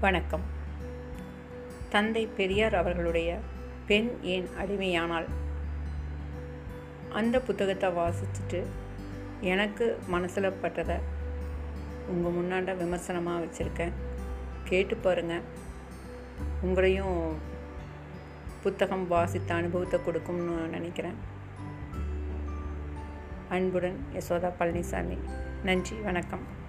வணக்கம். தந்தை பெரியார் அவர்களுடைய பெண் ஏன் அடிமையானால் அந்த புத்தகத்தை வாசிச்சுட்டு எனக்கு மனசில் பட்டதை உங்கள் முன்னாண்ட விமர்சனமாக வச்சுருக்கேன். கேட்டு பாருங்கள் உங்களையும் புத்தகம் வாசித்த அனுபவத்தை கொடுக்கும்னு நினைக்கிறேன். அன்புடன் யசோதா பழனிசாமி. நன்றி வணக்கம்.